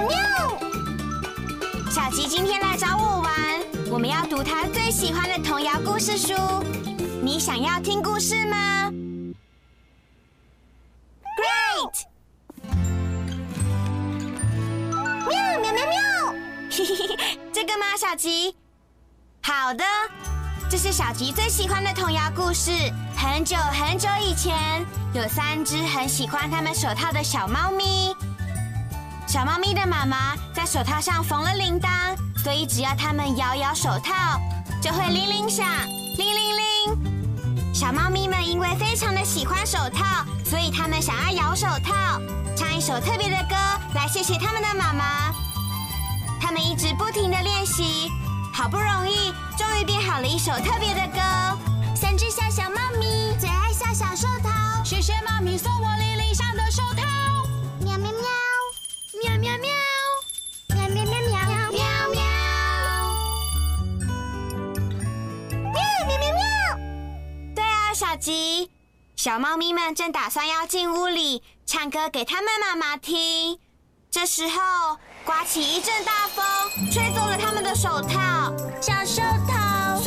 喵。小吉今天来找我玩，我们要读他最喜欢的童谣故事书。你想要听故事吗？Great！喵喵喵喵！嘿嘿嘿，这个吗，小吉？好的，这是小吉最喜欢的童谣故事。很久很久以前，有三只很喜欢他们手套的小猫咪。小猫咪的妈妈在手套上缝了铃铛，所以只要它们摇摇手套，就会铃铃响，铃铃铃。小猫咪们因为非常的喜欢手套，所以它们想要摇手套，唱一首特别的歌来谢谢他们的妈妈。他们一直不停的练习，好不容易，终于编好了一首特别的歌。三只小小猫咪最爱小小手套，谢谢妈咪送我铃啊，小猫咪们正打算要进屋里唱歌给他们妈妈听，这时候刮起一阵大风，吹走了他们的手套，小手套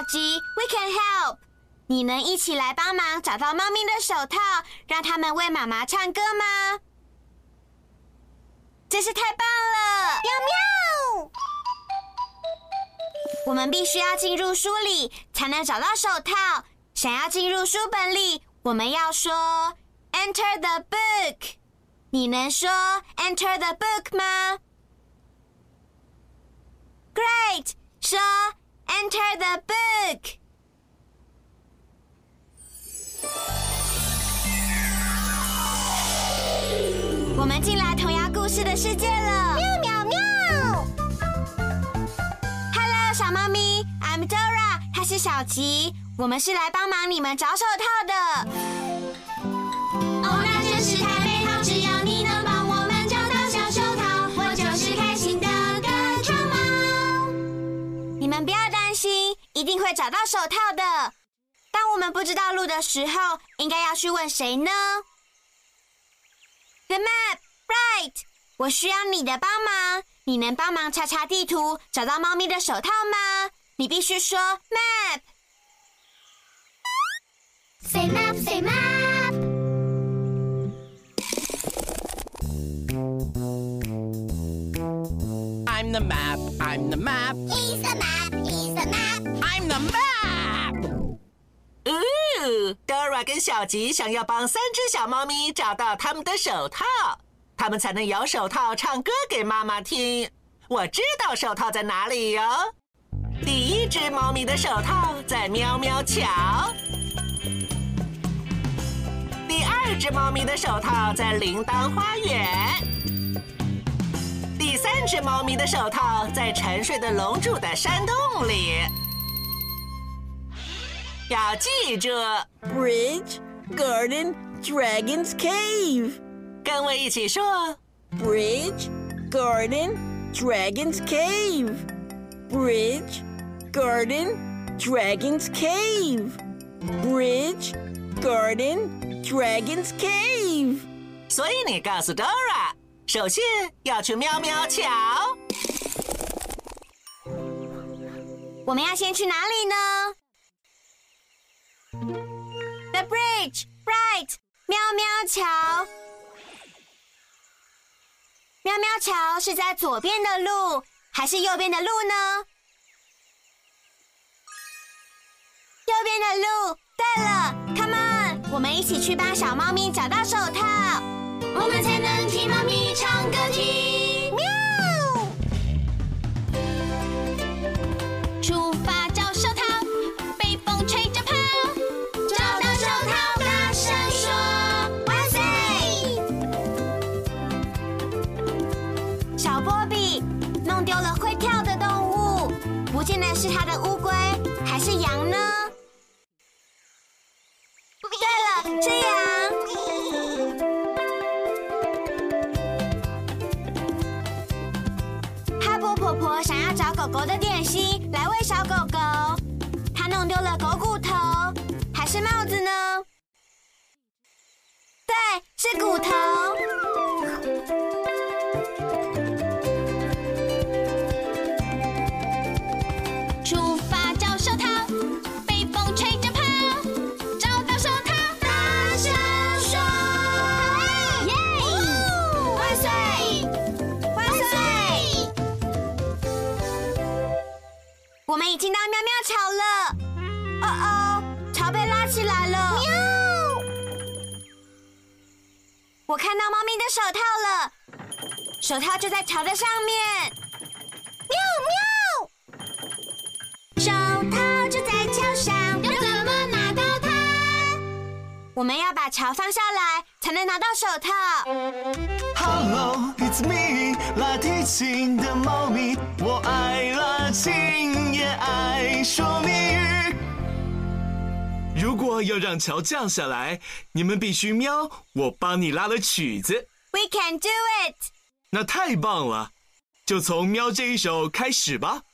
，We can help。你能一起来帮忙找到猫咪的手套，让他们为妈妈唱歌吗？真是太棒了！喵喵。我们必须要进入书里才能找到手套。想要进入书本里，我们要说 “Enter the book”。你能说 “Enter the book” 吗？Great，说 “Enter the book”。我们进来童谣故事的世界了。喵喵喵！Hello，。小猫咪，I'm Dora，它是小吉，我们是来帮忙你们找手套的。哦，那真是太美好！只要你能帮我们找到小手套，我就是开心的歌唱猫。你们不要担心，一定会找到手套的。当我们不知道路的时候，应该要去问谁呢？The map, right？我需要你的帮忙。你能帮忙查查地图，找到猫咪的手套吗？你必须说 map。Say map, say map。The map, I'm the map. He's the map, he's the map. I'm the map. 哦，Dora 跟小吉想要帮三只小猫咪找到他们的手套。他们才能摇手套唱歌给妈妈听。我知道手套在哪里哟。第一只猫咪的手套在喵喵桥。第二只猫咪的手套在铃铛花园。第三只猫咪的手套在沉睡的龙柱的山洞里。要记住：Bridge, Garden, Dragon's Cave。跟我一起说：Bridge, Garden, Dragon's Cave. Bridge, Garden, Dragon's Cave. Bridge, garden, Dragon's Cave. 所以你告诉 Dora，首先要去喵喵桥。我们要先去哪里呢？The bridge, right？喵喵桥。喵喵桥是在左边的路还是右边的路呢？右边的路。对了，Come on，我们一起去帮小猫咪找到手套。我们才能替猫咪唱歌听。喵！出发找手套，被风吹着跑，找到手套，大声说万岁！小波比弄丢了会跳的动物，不见得是他的乌龟还是羊呢？我们已经到喵喵桥了。哦哦，桥被拉起来了。喵！我看到猫咪的手套了，手套就在桥的上面。喵喵！手套就在桥上，要怎么拿到它？我们要把桥放下来，才能拿到手套。Hello, it's me，拉提琴的猫咪，我爱拉琴，也爱说谜语。如果要让桥降下来，你们必须喵，我帮你拉了曲子，We can do it！那太棒了！就从喵这一首开始吧。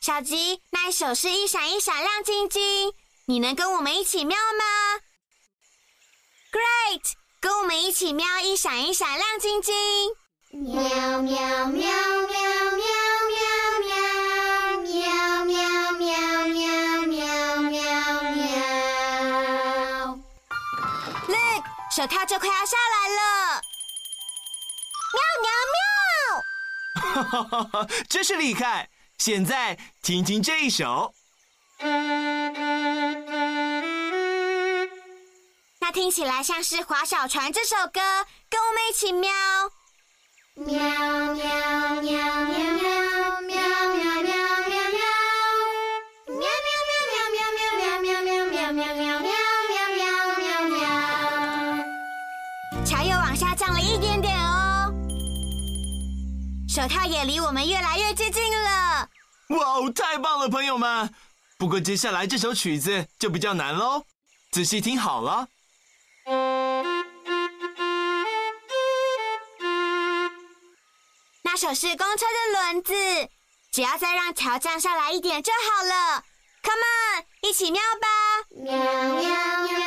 小吉，那一首是一闪一闪亮晶晶，你能跟我们一起喵吗？Great，跟我们一起喵一闪一闪亮晶晶。喵喵喵喵喵喵喵喵喵喵喵喵喵喵。Look，手套就快要下来了。喵喵喵！哈哈哈哈，真是厉害！现在听听这一首。那听起来像是《划小船》这首歌，跟我们一起喵。喵喵喵喵喵喵喵喵喵喵。喵喵喵喵喵喵喵喵喵喵喵喵喵喵喵喵。桥又往下降了一点点哦，手套也离我们越来越接近了。哇哦，太棒了，朋友们！不过接下来这首曲子就比较难喽，仔细听好了。那首是公车的轮子，只要再让桥降下来一点就好了。Come on，一起喵吧！喵喵喵喵喵喵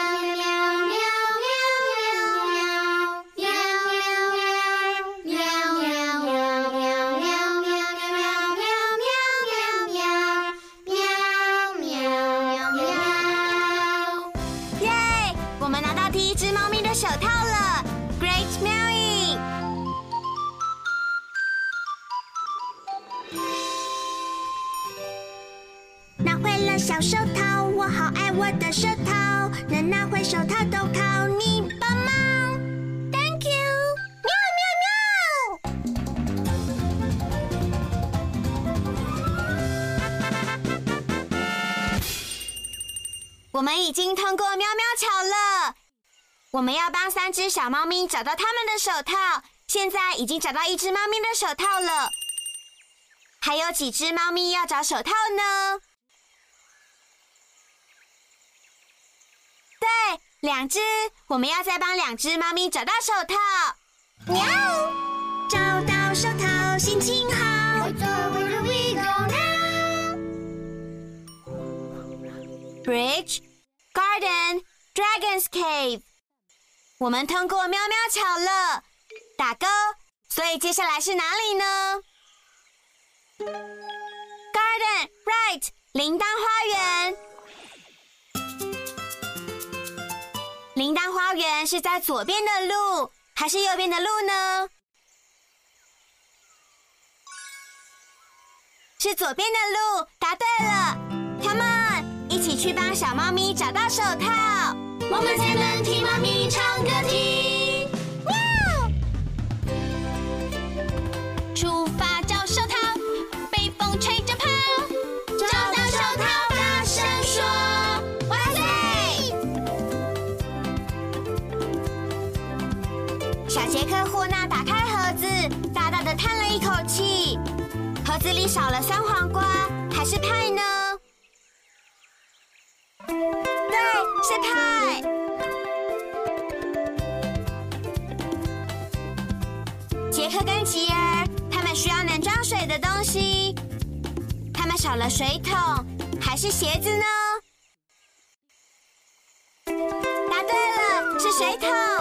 手套都靠你帮忙。Thank you，喵喵喵。我们已经通过喵喵桥了。我们要帮三只小猫咪找到它们的手套，现在已经找到一只猫咪的手套了。还有几只猫咪要找手套呢？对两只我们要再帮两只猫咪找到手套。喵！找到手套心情好。Bridge garden dragons cave 我们通过喵喵巧乐打勾所以接下来是哪里呢？Garden right 铃铛花园。园是在左边的路还是右边的路呢？是左边的路，答对了。Come on，一起去帮小猫咪找到手套。我们才能替猫咪唱歌听。杰克霍纳打开盒子，大大的叹了一口气。盒子里少了酸黄瓜，还是派呢？对，是派。杰克跟吉儿，他们需要能装水的东西。他们少了水桶，还是鞋子呢？答对了，是水桶。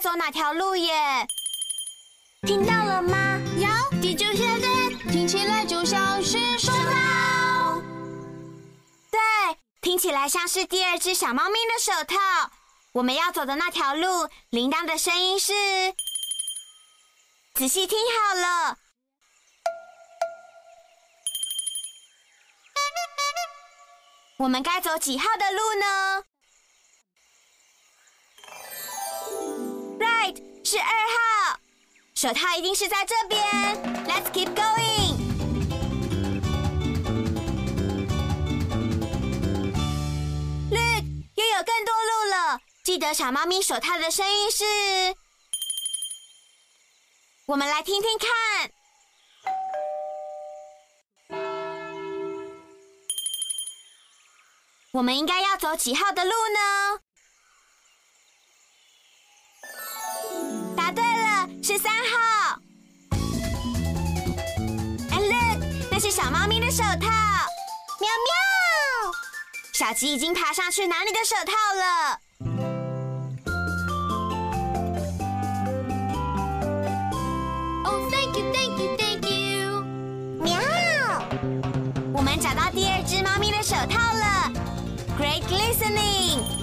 走哪条路耶。听到了吗？有，Did you hear that？听起来就像是手套。对，听起来像是第二只小猫咪的手套。我们要走的那条路，铃铛的声音是……仔细听好了。我们该走几号的路呢是二号。手套一定是在这边。Let's keep going。Look，又有更多路了。记得小猫咪手套的声音是？我们来听听看。我们应该要走几号的路呢？是三号。And look，那是小猫咪的手套。喵喵！小吉已经爬上去拿你的手套了。Oh, thank you, thank you, thank you。喵！我们找到第二只猫咪的手套了，Great listening。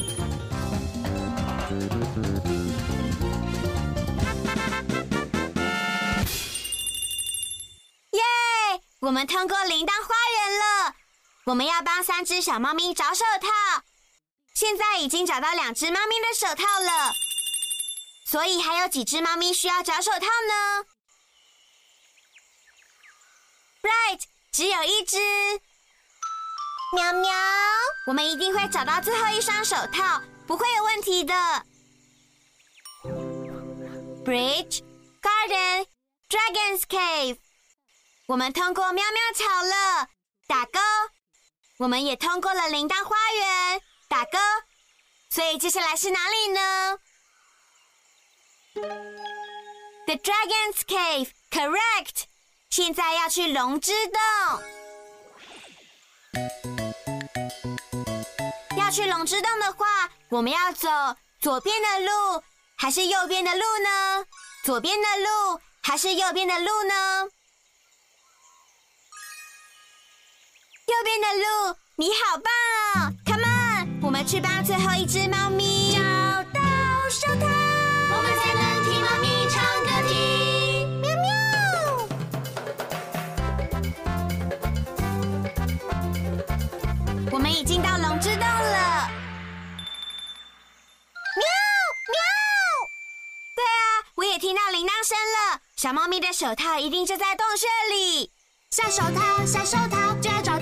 我们通过铃铛花园了。我们要帮三只小猫咪找手套，现在已经找到两只猫咪的手套了，所以还有几只猫咪需要找手套呢？Right，只有一只。喵喵，我们一定会找到最后一双手套，不会有问题的。Bridge, garden, dragon's cave。我们通过喵喵桥了，打勾。我们也通过了铃铛花园，打勾。所以接下来是哪里呢？The dragon's cave, correct。现在要去龙之洞。要去龙之洞的话，我们要走左边的路还是右边的路呢？左边的路还是右边的路呢？右边的路，你好棒哦！Come on，我们去帮最后一只猫咪找到手套，我们才能听猫咪唱歌听。喵喵。我们已经到龙之洞了。喵喵！对啊，我也听到铃铛声了。小猫咪的手套一定就在洞穴里。下手套，下手套，就要找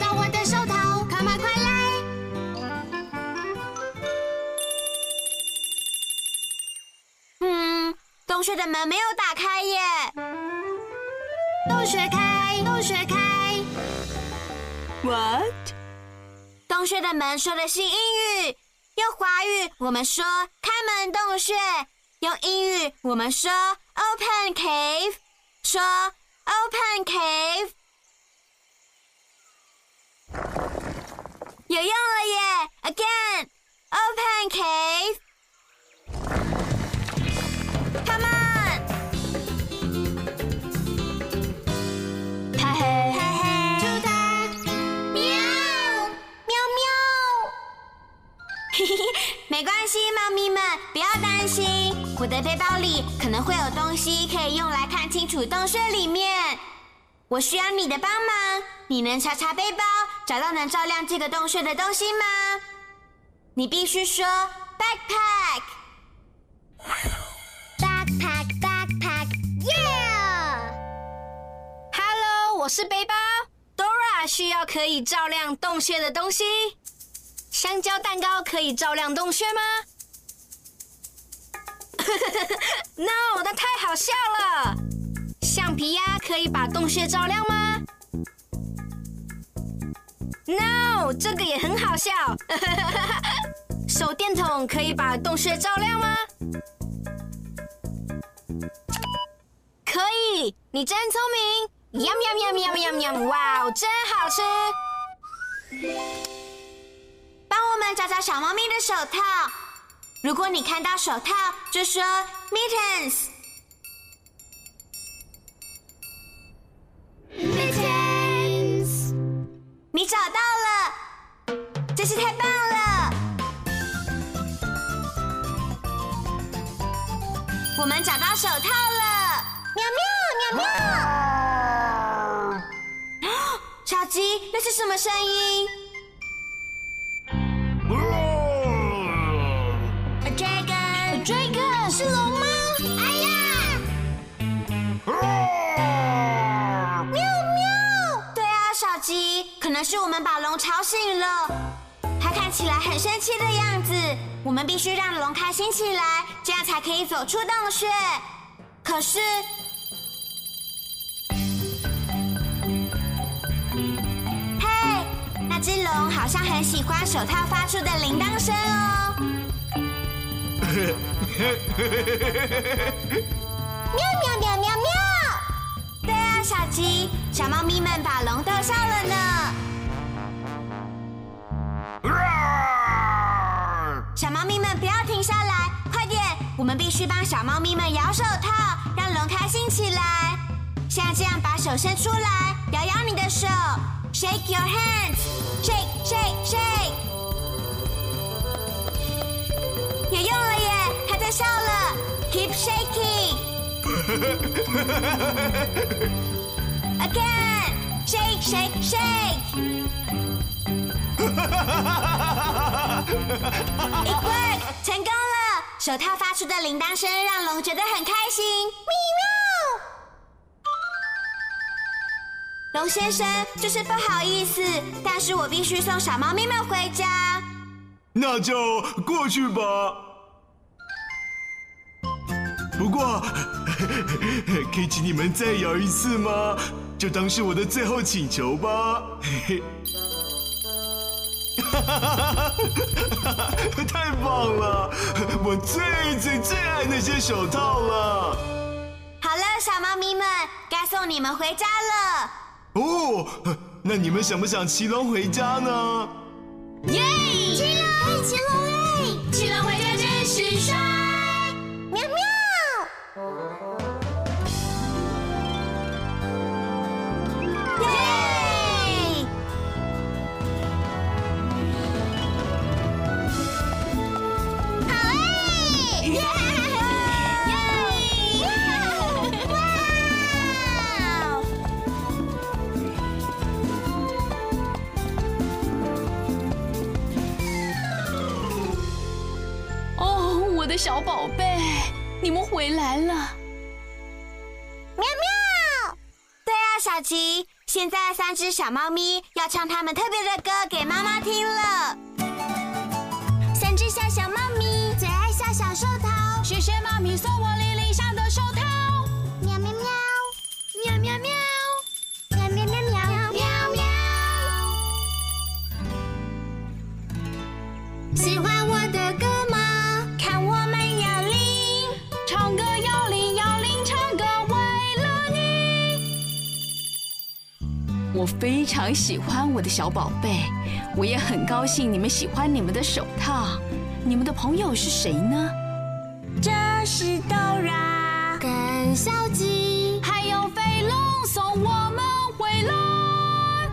洞穴的门没有打开耶。洞穴开，洞穴开。What? 洞穴的门说的是英语，用华语我们说开门洞穴，用英语我们说 open cave，说 open cave。有用了耶！Again，open cave。没关系，猫咪们不要担心，我的背包里可能会有东西可以用来看清楚洞穴里面。我需要你的帮忙，你能查查背包，找到能照亮这个洞穴的东西吗？你必须说 backpack。Backpack, backpack, yeah! Hello，我是背包。Dora 需要可以照亮洞穴的东西。香蕉蛋糕可以照亮洞穴吗？No，那太好笑了。橡皮鸭可以把洞穴照亮吗？No，这个也很好笑。手电筒可以把洞穴照亮吗？可以，你真聪明！呀喵喵喵喵喵！哇哦，真好吃！帮我们找找小猫咪的手套。如果你看到手套，就说 mittens。Mittens! 你找到了，真是太棒了！我们找到手套了，喵喵喵喵！小鸡，那是什么声音是我们把龙吵醒了。它看起来很生气的样子，我们必须让龙开心起来，这样才可以走出洞穴。可是，嘿，那只龙好像很喜欢手套发出的铃铛声哦。喵喵喵喵喵！对啊，小吉，小猫咪们把龙逗笑了呢。小猫咪们不要停下来，快点！我们必须帮小猫咪们摇手套，让龙开心起来。像这样把手伸出来，摇摇你的手，shake your hands，shake shake shake。有用了耶，它在笑了，keep shaking。Again, shake, shake, 成功了！手套发出的铃铛声让龙觉得很开心。咪喵！龙先生，就是不好意思，但是我必须送小猫咪们回家。那就过去吧。不过，可以请你们再摇一次吗？就当是我的最后请求吧。嘿嘿，太棒了！我最最最爱那些手套了。好了，小猫咪们，该送你们回家了。哦，那你们想不想骑龙回家呢？耶！骑龙，骑龙哎！奇龙回家真是帅！喵喵！小宝贝，你们回来了。喵喵！对啊，小琪，现在三只小猫咪要唱他们特别的歌给妈妈听了。三只小小猫咪最爱小小手套，谢谢妈咪送我莉莉香的手套。喵喵喵，喵喵喵，喵喵喵喵喵喵。喜欢我非常喜欢我的小宝贝，我也很高兴你们喜欢你们的手套。你们的朋友是谁呢？这是 Dora。跟小鸡，还有飞龙送我们回来。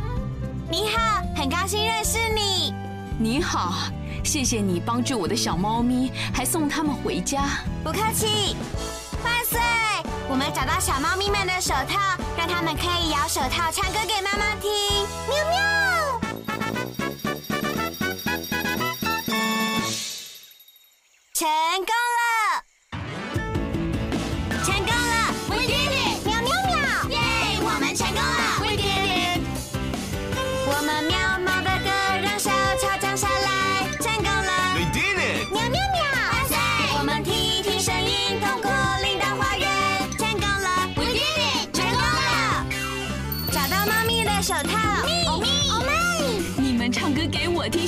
你好，很高兴认识你。你好，谢谢你帮助我的小猫咪，还送它们回家。不客气。万岁！我们找到小猫咪们的手套，让他们可以摇手套唱歌给妈妈听。喵喵！成功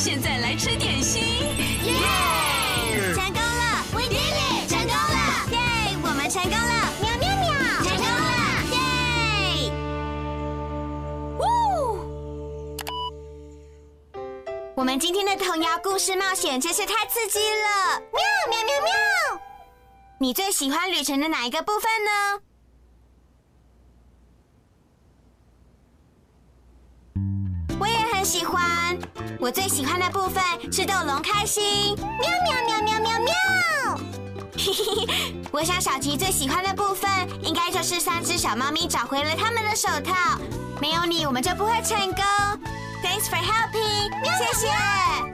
现在来吃点心。耶！成功了！We did it！成功了！耶！我们成功了！喵喵喵！成功了！耶！呜！我们今天的童谣故事冒险真是太刺激了！喵喵喵喵！你最喜欢旅程的哪一个部分呢？我也很喜欢，我最喜欢的部分是斗龙开心，喵喵喵喵喵喵。嘿嘿嘿，我想小吉最喜欢的部分应该就是三只小猫咪找回了他们的手套，没有你我们就不会成功。Thanks for helping，谢谢。